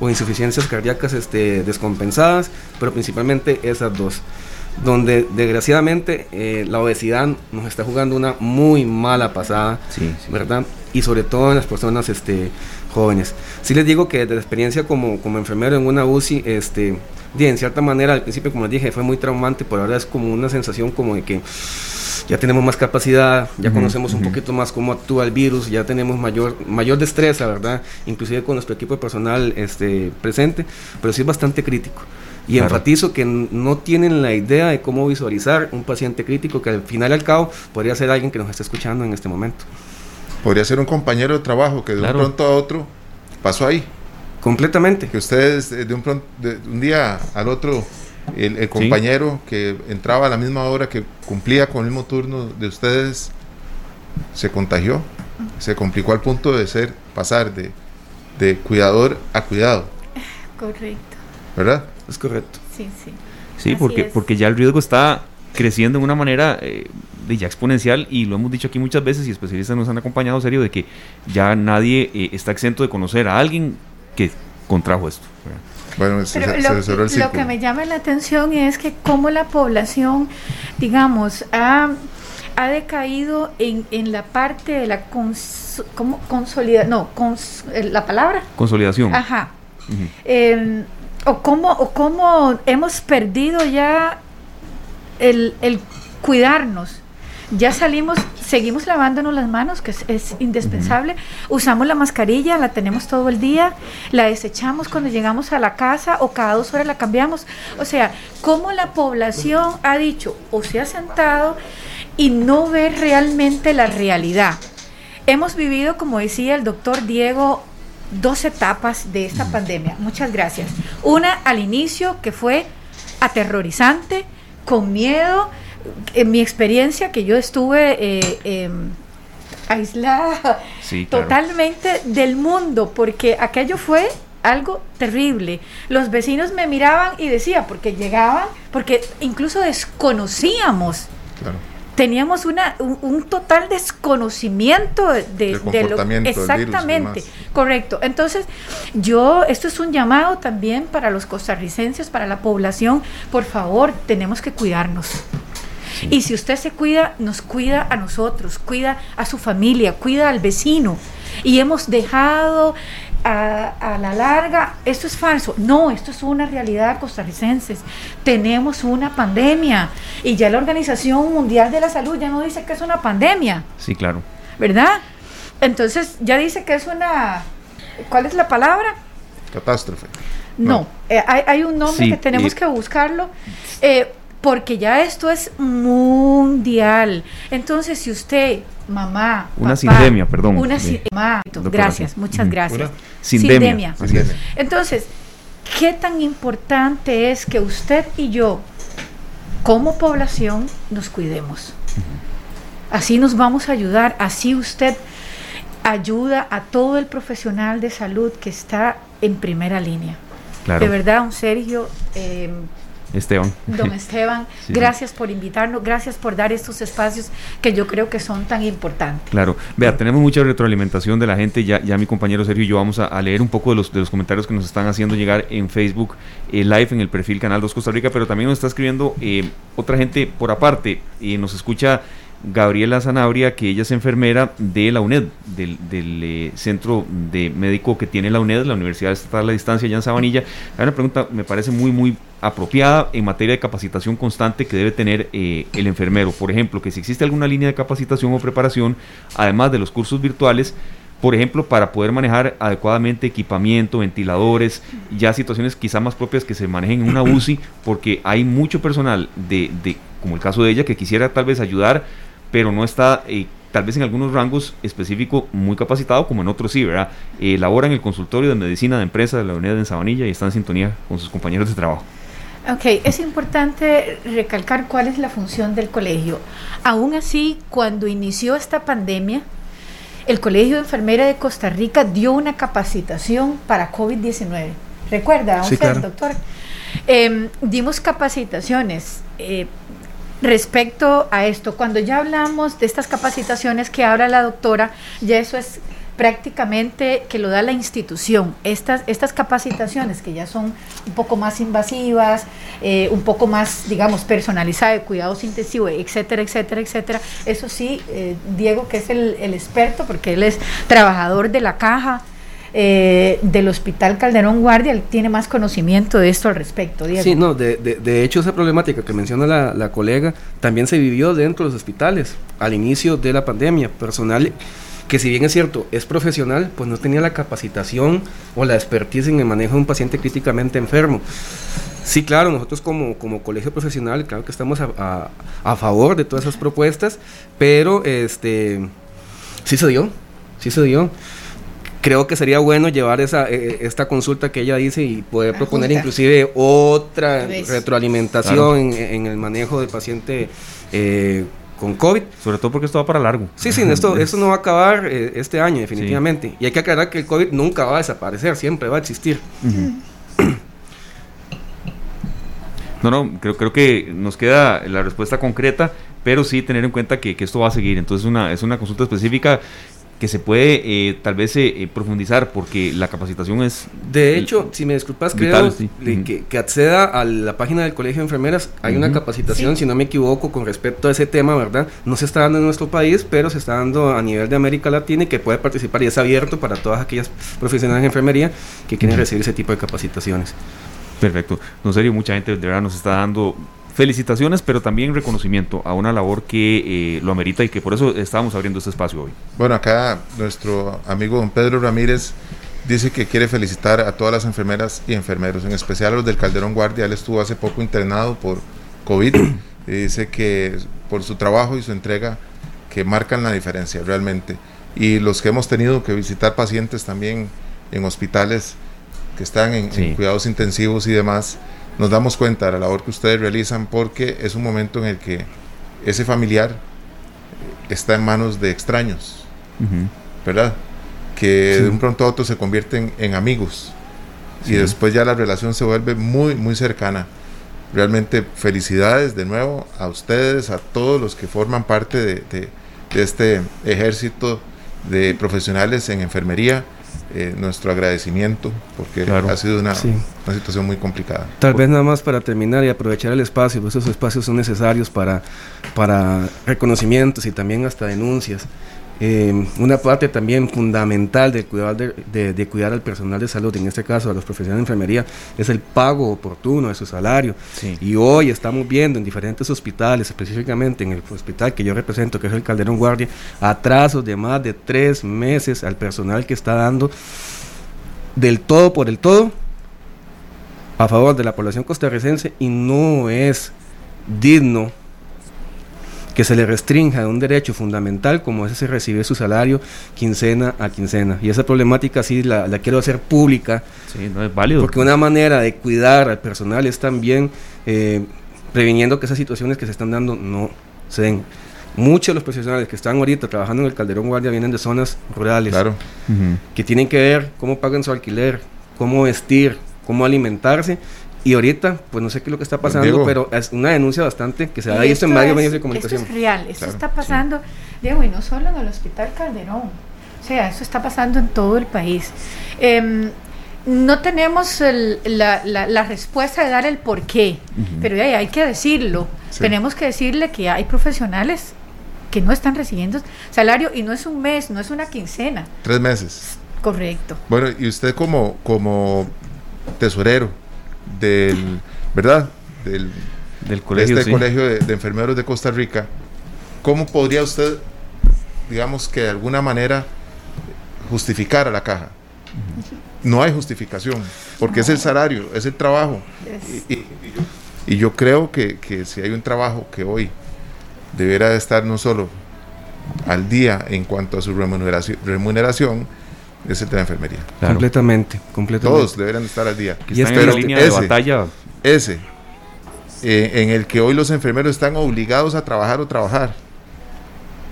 o insuficiencias cardíacas este, descompensadas, pero principalmente esas dos. donde desgraciadamente eh, la obesidad nos está jugando una muy mala pasada, ¿verdad? Y sobre todo en las personas este, jóvenes. Sí les digo que desde la experiencia como, como enfermero en una UCI, este, en cierta manera al principio, como les dije, fue muy traumante, pero ahora es como una sensación como de que ya tenemos más capacidad, ya conocemos un poquito más cómo actúa el virus, ya tenemos mayor, mayor destreza, ¿verdad? Inclusive con nuestro equipo de personal este, presente, pero sí es bastante crítico. Y enfatizo que no tienen la idea de cómo visualizar un paciente crítico que al final y al cabo podría ser alguien que nos está escuchando en este momento. Podría ser un compañero de trabajo que de un pronto a otro pasó ahí. Completamente. Que ustedes de un, pronto, de un día al otro el, compañero que entraba a la misma hora, que cumplía con el mismo turno de ustedes, se contagió, se complicó al punto de ser, pasar de, de cuidador a cuidado. Correcto. ¿Verdad? Es correcto. Sí, sí. Sí, porque, porque ya el riesgo está creciendo de una manera eh, de ya exponencial y lo hemos dicho aquí muchas veces y especialistas nos han acompañado serio de que ya nadie eh, está exento de conocer a alguien que contrajo esto. Bueno, se, lo, que me llama la atención es que como la población, digamos, ha, ha decaído en, en, la parte de la cons, ¿cómo? no, eh, la palabra. Consolidación. Ajá. Em, o, cómo, o cómo hemos perdido ya el, el cuidarnos ya salimos, seguimos lavándonos las manos, que es, indispensable. Usamos la mascarilla, la tenemos todo el día, la desechamos cuando llegamos a la casa o cada dos horas la cambiamos. O sea, cómo la población ha dicho o se ha sentado y no ve realmente la realidad. Hemos vivido, como decía el doctor Diego, dos etapas de esta pandemia. Muchas gracias. Una al inicio que fue aterrorizante, con miedo, en mi experiencia que yo estuve eh, em, aislada totalmente del mundo, porque aquello fue algo terrible. Los vecinos me miraban y decía, porque llegaban, porque incluso desconocíamos. Teníamos una, un, total desconocimiento de, de, exactamente, correcto. Entonces, yo, esto es un llamado también para los costarricenses, para la población, por favor, tenemos que cuidarnos. Y si usted se cuida, nos cuida a nosotros, cuida a su familia, cuida al vecino. Y hemos dejado a, la larga, esto es falso. No, esto es una realidad costarricense. Tenemos una pandemia y ya la Organización Mundial de la Salud ya no dice que es una pandemia. Sí, claro. ¿Verdad? Entonces ya dice que es una... ¿Cuál es la palabra? Catástrofe. No, eh, hay, un nombre que tenemos que buscarlo. Eh, porque ya esto es mundial. Entonces, si usted, mamá, una sindemia, perdón, una sindemia, gracias, muchas gracias. Sindemia. Entonces, ¿qué tan importante es que usted y yo, como población, nos cuidemos? Así nos vamos a ayudar, así usted ayuda a todo el profesional de salud que está en primera línea. De verdad, un Sergio, eh, Esteban. Don Esteban, gracias por invitarnos, gracias por dar estos espacios que yo creo que son tan importantes. Claro, vea, tenemos mucha retroalimentación de la gente, ya, ya mi compañero Sergio y yo vamos a, leer un poco de los, de los comentarios que nos están haciendo llegar en Facebook eh, Live, en el perfil Canal 2 Costa Rica, pero también nos está escribiendo eh, otra gente por aparte, y nos escucha Gabriela Zanabria, que ella es enfermera de la UNED, del, eh, centro de médico que tiene la UNED, la Universidad Estatal de Distancia, allá en Sabanilla. Hay una pregunta, me parece muy, muy apropiada en materia de capacitación constante que debe tener eh, el enfermero. Por ejemplo, que si existe alguna línea de capacitación o preparación, además de los cursos virtuales, por ejemplo, para poder manejar adecuadamente equipamiento, ventiladores, ya situaciones quizá más propias que se manejen en una UCI, porque hay mucho personal de, de como el caso de ella, que quisiera tal vez ayudar pero no está eh, tal vez en algunos rangos específicos muy capacitado, como en otros sí, ¿verdad? Eh, labora en el consultorio de medicina de empresa de la unidad de Sabanilla y está en sintonía con sus compañeros de trabajo. Ok, es importante recalcar cuál es la función del colegio. Aún así, cuando inició esta pandemia, el Colegio de Enfermera de Costa Rica dio una capacitación para COVID-19. ¿Recuerda, sí, doctor? Em, dimos capacitaciones. Eh, respecto a esto, cuando ya hablamos de estas capacitaciones que habla la doctora, ya eso es prácticamente que lo da la institución. Estas, estas capacitaciones que ya son un poco más invasivas, eh, un poco más, digamos, personalizadas, de cuidados intensivos, etcétera, etcétera, etcétera. Eso sí, eh, Diego, que es el, el experto, porque él es trabajador de la caja, eh, del Hospital Calderón Guardia, él tiene más conocimiento de esto al respecto. Sí, no, de, de, de hecho esa problemática que menciona la, la, colega también se vivió dentro de los hospitales al inicio de la pandemia. Personal que si bien es cierto, es profesional, pues no tenía la capacitación o la expertise en el manejo de un paciente críticamente enfermo. Sí, claro, nosotros como, como colegio profesional, claro que estamos a, a, a favor de todas esas propuestas, pero este sí se dio, sí se dio creo que sería bueno llevar esa eh, esta consulta que ella dice y poder La proponer junta. inclusive otra retroalimentación Claro. en, en el manejo del paciente eh, con COVID. Sobre todo porque esto va para largo. Sí, sí, esto, esto no va a acabar eh, este año definitivamente. Y hay que aclarar que el COVID nunca va a desaparecer, siempre va a existir. No, no, creo, creo que nos queda la respuesta concreta, pero sí tener en cuenta que, que esto va a seguir. Entonces una, es una consulta específica que se puede eh, tal vez eh, eh, profundizar porque la capacitación es... De hecho, si me disculpas, Vital, creo sí. de Ujú. que, que acceda a la página del Colegio de Enfermeras. Hay una capacitación, Sí. si no me equivoco, con respecto a ese tema, ¿verdad? No se está dando en nuestro país, pero se está dando a nivel de América Latina y que puede participar y es abierto para todas aquellas profesionales de enfermería que quieren recibir ese tipo de capacitaciones. Perfecto. No, serio, mucha gente de verdad nos está dando felicitaciones, pero también reconocimiento a una labor que eh, lo amerita y que por eso estamos abriendo este espacio hoy. Bueno, acá nuestro amigo don Pedro Ramírez dice que quiere felicitar a todas las enfermeras y enfermeros, en especial a los del Calderón Guardia. Él estuvo hace poco internado por COVID y dice que por su trabajo y su entrega que marcan la diferencia realmente. Y los que hemos tenido que visitar pacientes también en hospitales que están en, Sí. en cuidados intensivos y demás, nos damos cuenta de la labor que ustedes realizan porque es un momento en el que ese familiar está en manos de extraños. ¿verdad? Que Sí. de un pronto a otro se convierten en amigos Sí. y después ya la relación se vuelve muy, muy cercana. Realmente felicidades de nuevo a ustedes, a todos los que forman parte de, de- de este ejército de profesionales en enfermería. Eh, nuestro agradecimiento porque Claro. ha sido una, Sí. una situación muy complicada. Tal vez nada más para terminar y aprovechar el espacio, pues esos espacios son necesarios para, para reconocimientos y también hasta denuncias. Eh, una parte también fundamental de cuidar, de, de- de cuidar al personal de salud, en este caso a los profesionales de enfermería, es el pago oportuno de su salario. Sí. Y hoy estamos viendo en diferentes hospitales, específicamente en el hospital que yo represento, que es el Calderón Guardia, atrasos de más de tres meses al personal que está dando del todo por el todo a favor de la población costarricense y no es digno que se le restrinja un derecho fundamental como es ese recibir su salario quincena a quincena. Y esa problemática sí la, la quiero hacer pública Sí, no es válido. porque una manera de cuidar al personal es también eh, previniendo que esas situaciones que se están dando no se den. Muchos de los profesionales que están ahorita trabajando en el Calderón Guardia vienen de zonas rurales Claro, que tienen que ver cómo pagan su alquiler, cómo vestir, cómo alimentarse. Y ahorita, pues no sé qué es lo que está pasando, Diego. pero es una denuncia bastante que se ha Y visto en esto varios es- medios de Esto comunicación. es real, esto Claro, está pasando, Diego, y no solo en el Hospital Calderón, o sea, esto está pasando en todo el país. Em, no tenemos el- la, la- la respuesta de dar el por qué, pero ya hay que decirlo. Sí. Tenemos que decirle que hay profesionales que no están recibiendo salario y no es un mes, no es una quincena. tres meses. Correcto. Bueno, y usted como, como tesorero del, ¿verdad? Del, Del de colegio, este sí. colegio de, de enfermeros de Costa Rica, ¿cómo podría usted, digamos que de alguna manera, justificar a la caja? No hay justificación, porque es el salario, es el trabajo. Y, y- y yo, y yo creo que, que si hay un trabajo que hoy deberá de estar no solo al día en cuanto a su remuneración, remuneración es el de la enfermería. Claro. Completamente, completamente. Todos deberán de estar al día. Que Y están es en la línea de Ese. batalla. ese, eh, en el que hoy los enfermeros están obligados a trabajar o trabajar.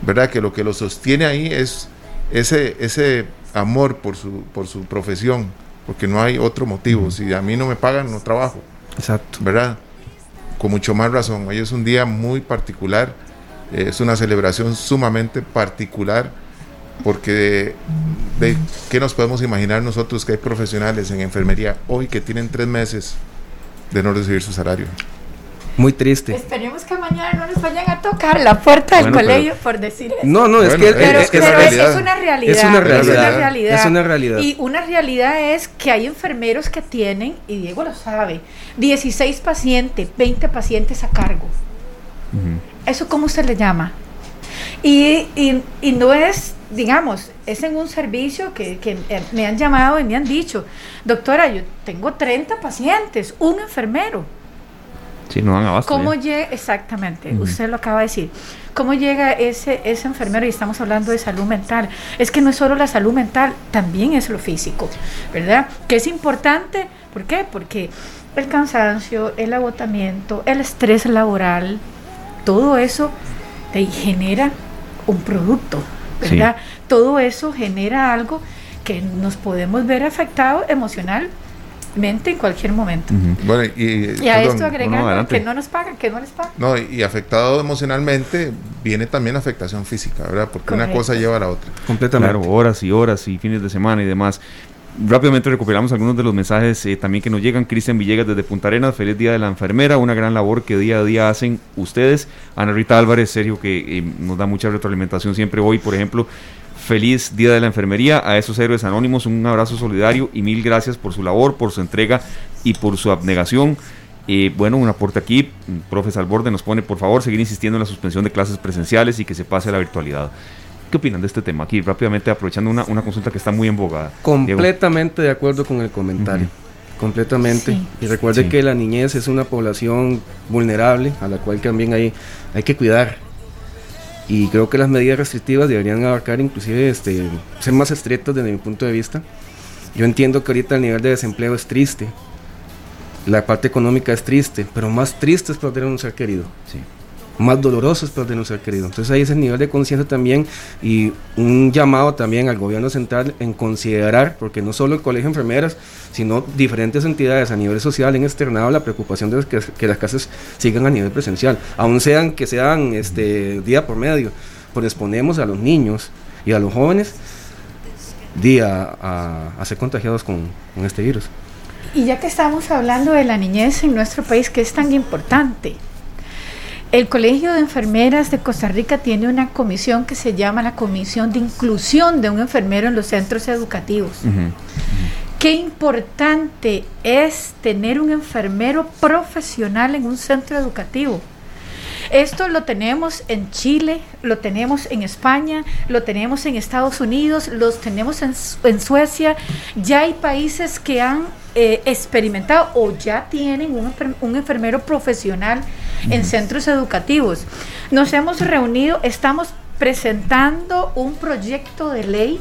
¿Verdad? Que lo que los sostiene ahí es ese, ese amor por su, por su profesión, porque no hay otro motivo. Si a mí no me pagan, no trabajo. Exacto. ¿Verdad? Con mucho más razón. Hoy es un día muy particular, eh, es una celebración sumamente particular porque de qué nos podemos imaginar nosotros que hay profesionales en enfermería hoy que tienen tres meses de no recibir su salario. Muy triste. Esperemos que mañana no nos vayan a tocar la puerta del colegio por decir eso. No, no, es Bueno, que Pero, es que pero es es, realidad. una realidad. Es una realidad. Es una realidad. Y una realidad es que hay enfermeros que tienen, y Diego lo sabe, 16 pacientes, 20 pacientes a cargo. ¿Eso cómo se le llama? Y, y- y no es, digamos, es en un servicio que, que eh, me han llamado y me han dicho, doctora, yo tengo 30 pacientes, un enfermero. Sí, no dan abasto. ¿Cómo llega, exactamente, usted lo acaba de decir, cómo llega ese, ese enfermero y estamos hablando de salud mental? Es que no es solo la salud mental, también es lo físico, ¿verdad? Que es importante, ¿por qué? Porque el cansancio, el agotamiento, el estrés laboral, todo eso te genera un producto, ¿verdad? Todo eso genera algo que nos podemos ver afectados emocionalmente en cualquier momento. Bueno, y, Y a perdón, esto agregando que no nos pagan, que no les pagan. no, y afectado emocionalmente viene también afectación física, ¿verdad? Porque una cosa lleva a la otra. Completamente. Claro, horas y horas y fines de semana y demás. Rápidamente recuperamos algunos de los mensajes eh, también que nos llegan. Cristian Villegas desde Punta Arenas, feliz día de la enfermera, una gran labor que día a día hacen ustedes. Ana Rita Álvarez, Sergio, que eh, nos da mucha retroalimentación siempre hoy, por ejemplo. Feliz día de la enfermería a esos héroes anónimos, un abrazo solidario y mil gracias por su labor, por su entrega y por su abnegación. Eh, bueno, un aporte aquí, mm, profe Salborde nos pone, por favor, seguir insistiendo en la suspensión de clases presenciales y que se pase a la virtualidad. ¿Qué opinan de este tema? Aquí rápidamente aprovechando una, una consulta que está muy en boga. Diego. Completamente de acuerdo con el comentario. Completamente. Sí. Y recuerde Sí. que la niñez es una población vulnerable a la cual también hay, hay que cuidar. Y creo que las medidas restrictivas deberían abarcar inclusive este, ser más estrictas desde mi punto de vista. Yo entiendo que ahorita el nivel de desempleo es triste. La parte económica es triste, pero más triste es perder a un ser querido. Sí. Más doloroso es perder un ser querido. Entonces ahí es el nivel de conciencia también y un llamado también al gobierno central en considerar, porque no solo el Colegio de Enfermeras, sino diferentes entidades a nivel social han externado la preocupación de que, que las clases sigan a nivel presencial, aun sean que sean este día por medio, pues exponemos a los niños y a los jóvenes día a, a ser contagiados con, con este virus. Y ya que estamos hablando de la niñez en nuestro país, que es tan importante, el Colegio de Enfermeras de Costa Rica tiene una comisión que se llama la Comisión de Inclusión de un Enfermero en los Centros Educativos. Qué importante es tener un enfermero profesional en un centro educativo. Esto lo tenemos en Chile, lo tenemos en España, lo tenemos en Estados Unidos, los tenemos en, en Suecia. Ya hay países que han eh, experimentado o ya tienen un, un enfermero profesional en centros educativos. Nos hemos reunido, estamos presentando un proyecto de ley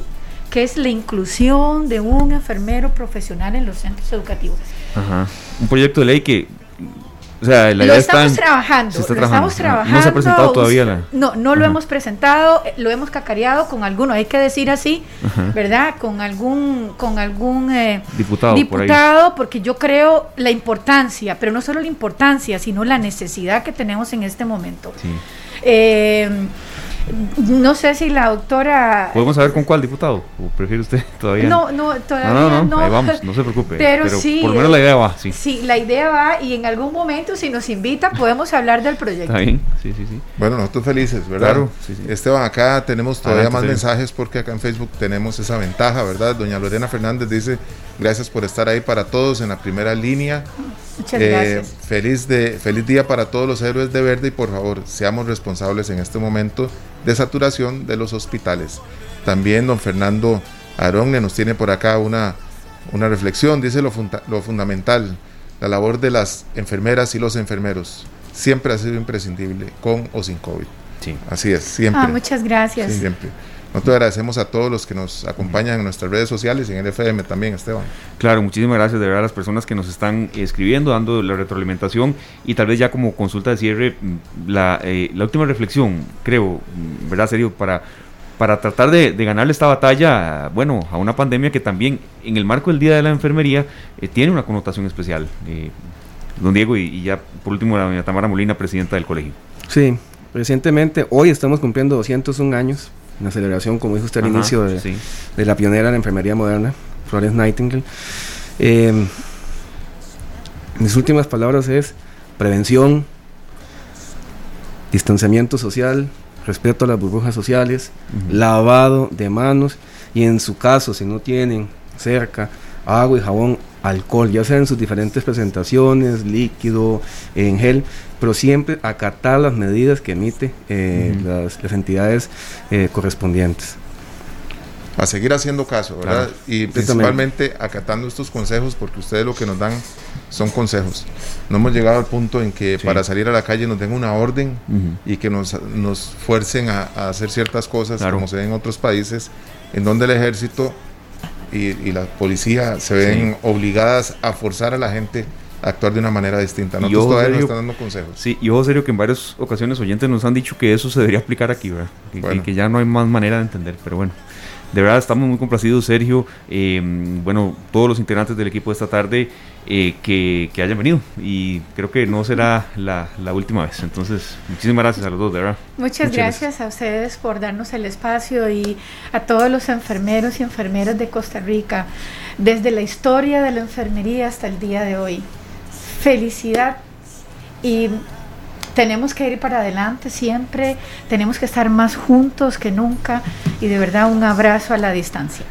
que es la inclusión de un enfermero profesional en los centros educativos. Ajá. Un proyecto de ley que, o sea, la lo idea estamos trabajando, se está lo trabajando. estamos trabajando. No se ha presentado todavía la- No, no lo Ajá. hemos presentado, eh, lo hemos cacareado con alguno, hay que decir así, Ajá. ¿verdad? Con algún, con algún eh, Diputado, por diputado, porque yo creo la importancia, pero no solo la importancia, sino la necesidad que tenemos en este momento. Sí. Eh, no sé si la doctora ¿Podemos saber con cuál diputado? ¿O prefiere usted todavía? no, no, todavía no, no, no. ahí vamos, no se preocupe. Pero sí, por lo menos la idea va, sí. Sí, la idea va y en algún momento si nos invita podemos hablar del proyecto. Está bien, sí, sí, sí. Bueno, nosotros felices, ¿verdad? Claro, sí, sí. Esteban, acá tenemos todavía Adelante, más mensajes porque acá en Facebook tenemos esa ventaja, ¿verdad? Doña Lorena Fernández dice, gracias por estar ahí para todos en la primera línea. Muchas Eh, gracias. feliz, de, feliz día para todos los héroes de verde y por favor, seamos responsables en este momento de saturación de los hospitales. También don Fernando Aronne nos tiene por acá una, una reflexión, dice lo, funda- lo fundamental, la labor de las enfermeras y los enfermeros siempre ha sido imprescindible, con o sin COVID. Sí. Así es, siempre. Ah, muchas gracias. Sí, siempre. Nosotros agradecemos a todos los que nos acompañan en nuestras redes sociales y en el FM también, Esteban. Claro, muchísimas gracias de verdad a las personas que nos están escribiendo, dando la retroalimentación y tal vez ya como consulta de cierre, mm, la, eh, la última reflexión, creo, mm, ¿verdad? Serio, para, para tratar de, de ganarle esta batalla, bueno, a una pandemia que también en el marco del Día de la Enfermería eh, tiene una connotación especial. Eh, don Diego y, y ya por último la doña Tamara Molina, presidenta del colegio. Sí, recientemente, hoy estamos cumpliendo 201 años la celebración, como dijo usted al inicio, de, la pionera de la enfermería moderna, Florence Nightingale. Em, mis últimas palabras es prevención, distanciamiento social, respeto a las burbujas sociales, lavado de manos y en su caso, si no tienen cerca agua y jabón, alcohol, ya sea en sus diferentes presentaciones, líquido, en gel, pero siempre acatar las medidas que emite eh, las, entidades eh, correspondientes. A seguir haciendo caso, ¿verdad? Y principalmente acatando estos consejos, porque ustedes lo que nos dan son consejos. No hemos llegado al punto en que para salir a la calle nos den una orden y que nos, nos fuercen a, hacer ciertas cosas, como se ve en otros países, en donde el ejército y, la policía se ven obligadas a forzar a la gente a actuar de una manera distinta. Nosotros todavía nos están dando consejos. Sí, y ojo serio que en varias ocasiones oyentes nos han dicho que eso se debería aplicar aquí, ¿verdad? Y que ya no hay más manera de entender, pero bueno. De verdad estamos muy complacidos, Sergio. Eh, bueno, todos los integrantes del equipo de esta tarde eh, que, que, hayan venido. Y creo que no será la, la, última vez. Entonces, muchísimas gracias a los dos, de verdad. Muchas, gracias, a ustedes por darnos el espacio y a todos los enfermeros y enfermeras de Costa Rica, desde la historia de la enfermería hasta el día de hoy. Felicidad y tenemos que ir para adelante siempre, tenemos que estar más juntos que nunca y de verdad un abrazo a la distancia.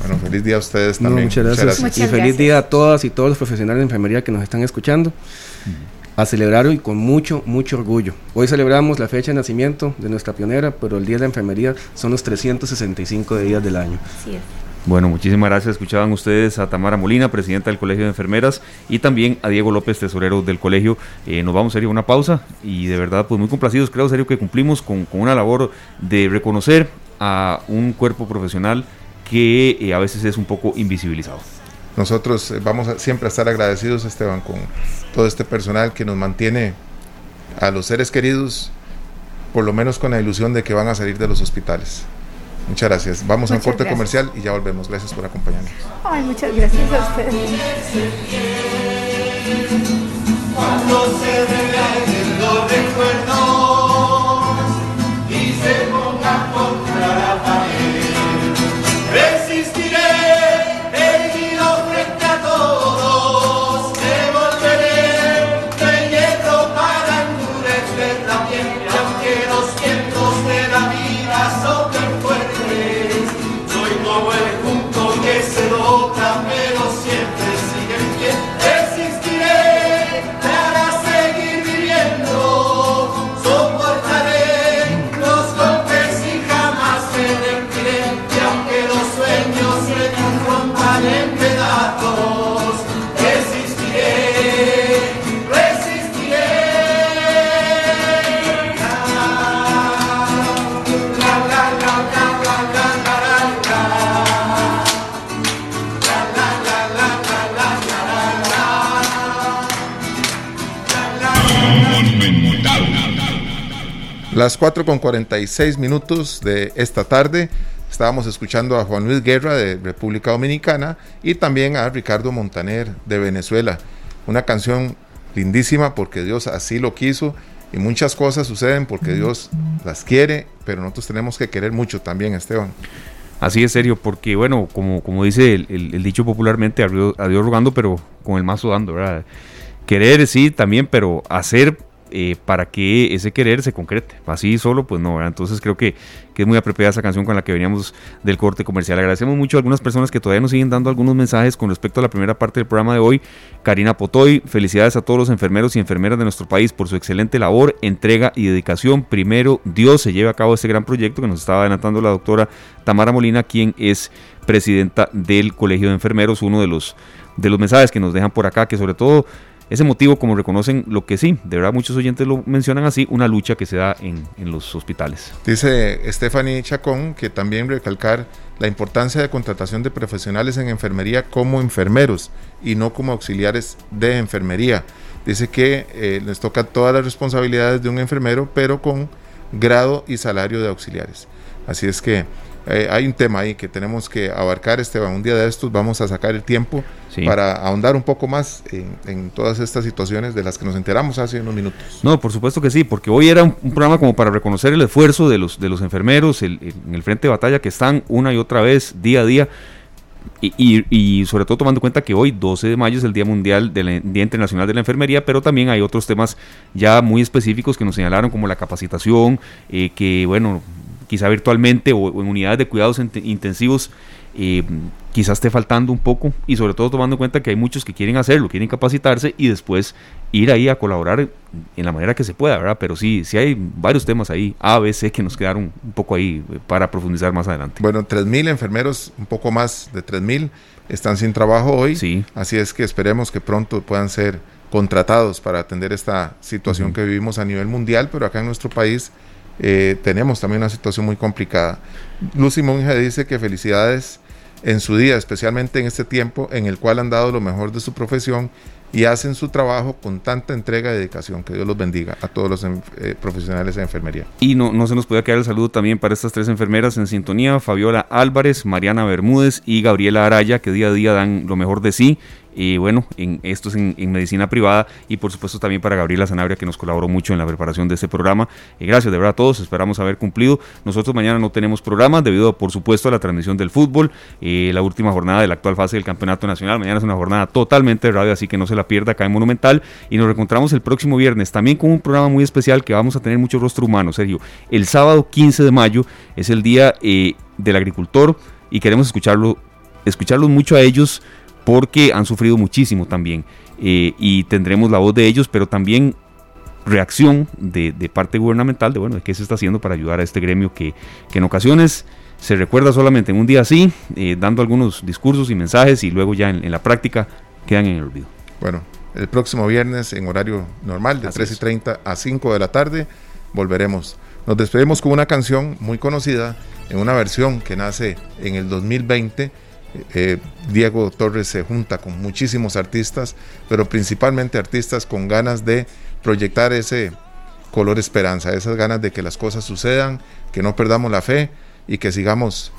Bueno, feliz día a ustedes también. muchas, gracias. y feliz día a todas y todos los profesionales de enfermería que nos están escuchando. A celebrar hoy con mucho, mucho orgullo. Hoy celebramos la fecha de nacimiento de nuestra pionera, pero el Día de la Enfermería son los 365 días del año. Es. Bueno, muchísimas gracias. Escuchaban ustedes a Tamara Molina, presidenta del Colegio de Enfermeras, y también a Diego López, tesorero del colegio. Eh, nos vamos a ir a una pausa y de verdad, pues muy complacidos. Creo, serio, que cumplimos con, una labor de reconocer a un cuerpo profesional que eh, a veces es un poco invisibilizado. Nosotros eh, vamos a, siempre a estar agradecidos, Esteban, con todo este personal que nos mantiene a los seres queridos, por lo menos con la ilusión de que van a salir de los hospitales. Muchas gracias. Vamos a un corte comercial y ya volvemos. Gracias por acompañarnos. Ay, muchas gracias a ustedes. Cuando se los recuerdos Las 4 con 46 minutos de esta tarde estábamos escuchando a Juan Luis Guerra de República Dominicana y también a Ricardo Montaner de Venezuela. Una canción lindísima porque Dios así lo quiso y muchas cosas suceden porque Dios las quiere, pero nosotros tenemos que querer mucho también, Esteban. Así es serio, porque bueno, como, como dice el, dicho popularmente, a Dios rogando, pero con el mazo dando, ¿verdad? Querer sí también, pero hacer eh, para que ese querer se concrete. Así solo, pues no, Entonces creo que, que, es muy apropiada esa canción con la que veníamos del corte comercial. Agradecemos mucho a algunas personas que todavía nos siguen dando algunos mensajes con respecto a la primera parte del programa de hoy. Karina Potoy, felicidades a todos los enfermeros y enfermeras de nuestro país por su excelente labor, entrega y dedicación. Primero, Dios se lleve a cabo este gran proyecto que nos estaba adelantando la doctora Tamara Molina, quien es presidenta del Colegio de Enfermeros, uno de los, de los mensajes que nos dejan por acá, que sobre todo ese motivo, como reconocen lo que sí, de verdad muchos oyentes lo mencionan así, una lucha que se da en, los hospitales. Dice Stephanie Chacón que también recalcar la importancia de contratación de profesionales en enfermería como enfermeros y no como auxiliares de enfermería. Dice que eh, les toca todas las responsabilidades de un enfermero, pero con grado y salario de auxiliares. Así es que eh, hay un tema ahí que tenemos que abarcar, Esteban. Un día de estos vamos a sacar el tiempo para ahondar un poco más en, todas estas situaciones de las que nos enteramos hace unos minutos. No, por supuesto que sí, porque hoy era un, programa como para reconocer el esfuerzo de los, de los enfermeros en el frente de batalla que están una y otra vez, día a día. Y, y, sobre todo tomando en cuenta que hoy, 12 de mayo, es el Día Mundial del Día Internacional de la Enfermería, pero también hay otros temas ya muy específicos que nos señalaron, como la capacitación, eh, que bueno, quizá virtualmente o, en unidades de cuidados intensivos eh, quizás esté faltando un poco y sobre todo tomando en cuenta que hay muchos que quieren hacerlo, quieren capacitarse y después ir ahí a colaborar en la manera que se pueda, ¿verdad? Pero sí, sí hay varios temas ahí, A, B, C, que nos quedaron un poco ahí eh, para profundizar más adelante. Bueno, 3.000 enfermeros, un poco más de 3.000, están sin trabajo hoy, sí. así es que esperemos que pronto puedan ser contratados para atender esta situación que vivimos a nivel mundial, pero acá en nuestro país eh, tenemos también una situación muy complicada. Lucy Monge dice que felicidades en su día, especialmente en este tiempo en el cual han dado lo mejor de su profesión y hacen su trabajo con tanta entrega y dedicación. Que Dios los bendiga a todos los eh, profesionales de enfermería. Y no, no se nos puede quedar el saludo también para estas tres enfermeras en sintonía, Fabiola Álvarez, Mariana Bermúdez y Gabriela Araya, que día a día dan lo mejor de sí y bueno, en, esto es en, medicina privada y por supuesto también para Gabriela Zanabria que nos colaboró mucho en la preparación de este programa. Y gracias de verdad a todos, esperamos haber cumplido. Nosotros mañana no tenemos programa debido por supuesto a la transmisión del fútbol, eh, la última jornada de la actual fase del Campeonato Nacional. Mañana es una jornada totalmente de radio, así que no se la pierda acá en Monumental y nos reencontramos el próximo viernes también con un programa muy especial que vamos a tener mucho rostro humano, Sergio. El sábado 15 de mayo es el día eh, del agricultor y queremos escucharlo, escucharlos mucho a ellos porque han sufrido muchísimo también eh, y tendremos la voz de ellos, pero también reacción de, parte gubernamental de bueno de qué se está haciendo para ayudar a este gremio que, en ocasiones se recuerda solamente en un día así, eh, dando algunos discursos y mensajes y luego ya en, la práctica quedan en el olvido. Bueno, el próximo viernes en horario normal de 3 y 30 a 5 de la tarde volveremos. Nos despedimos con una canción muy conocida en una versión que nace en el 2020 eh, Diego Torres se junta con muchísimos artistas, pero principalmente artistas con ganas de proyectar ese color esperanza, esas ganas de que las cosas sucedan, que no perdamos la fe y que sigamos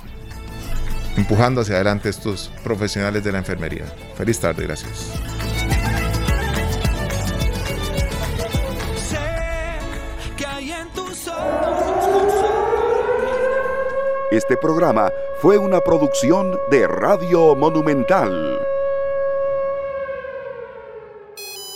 empujando hacia adelante estos profesionales de la enfermería. Feliz tarde, gracias. Este programa fue una producción de Radio Monumental.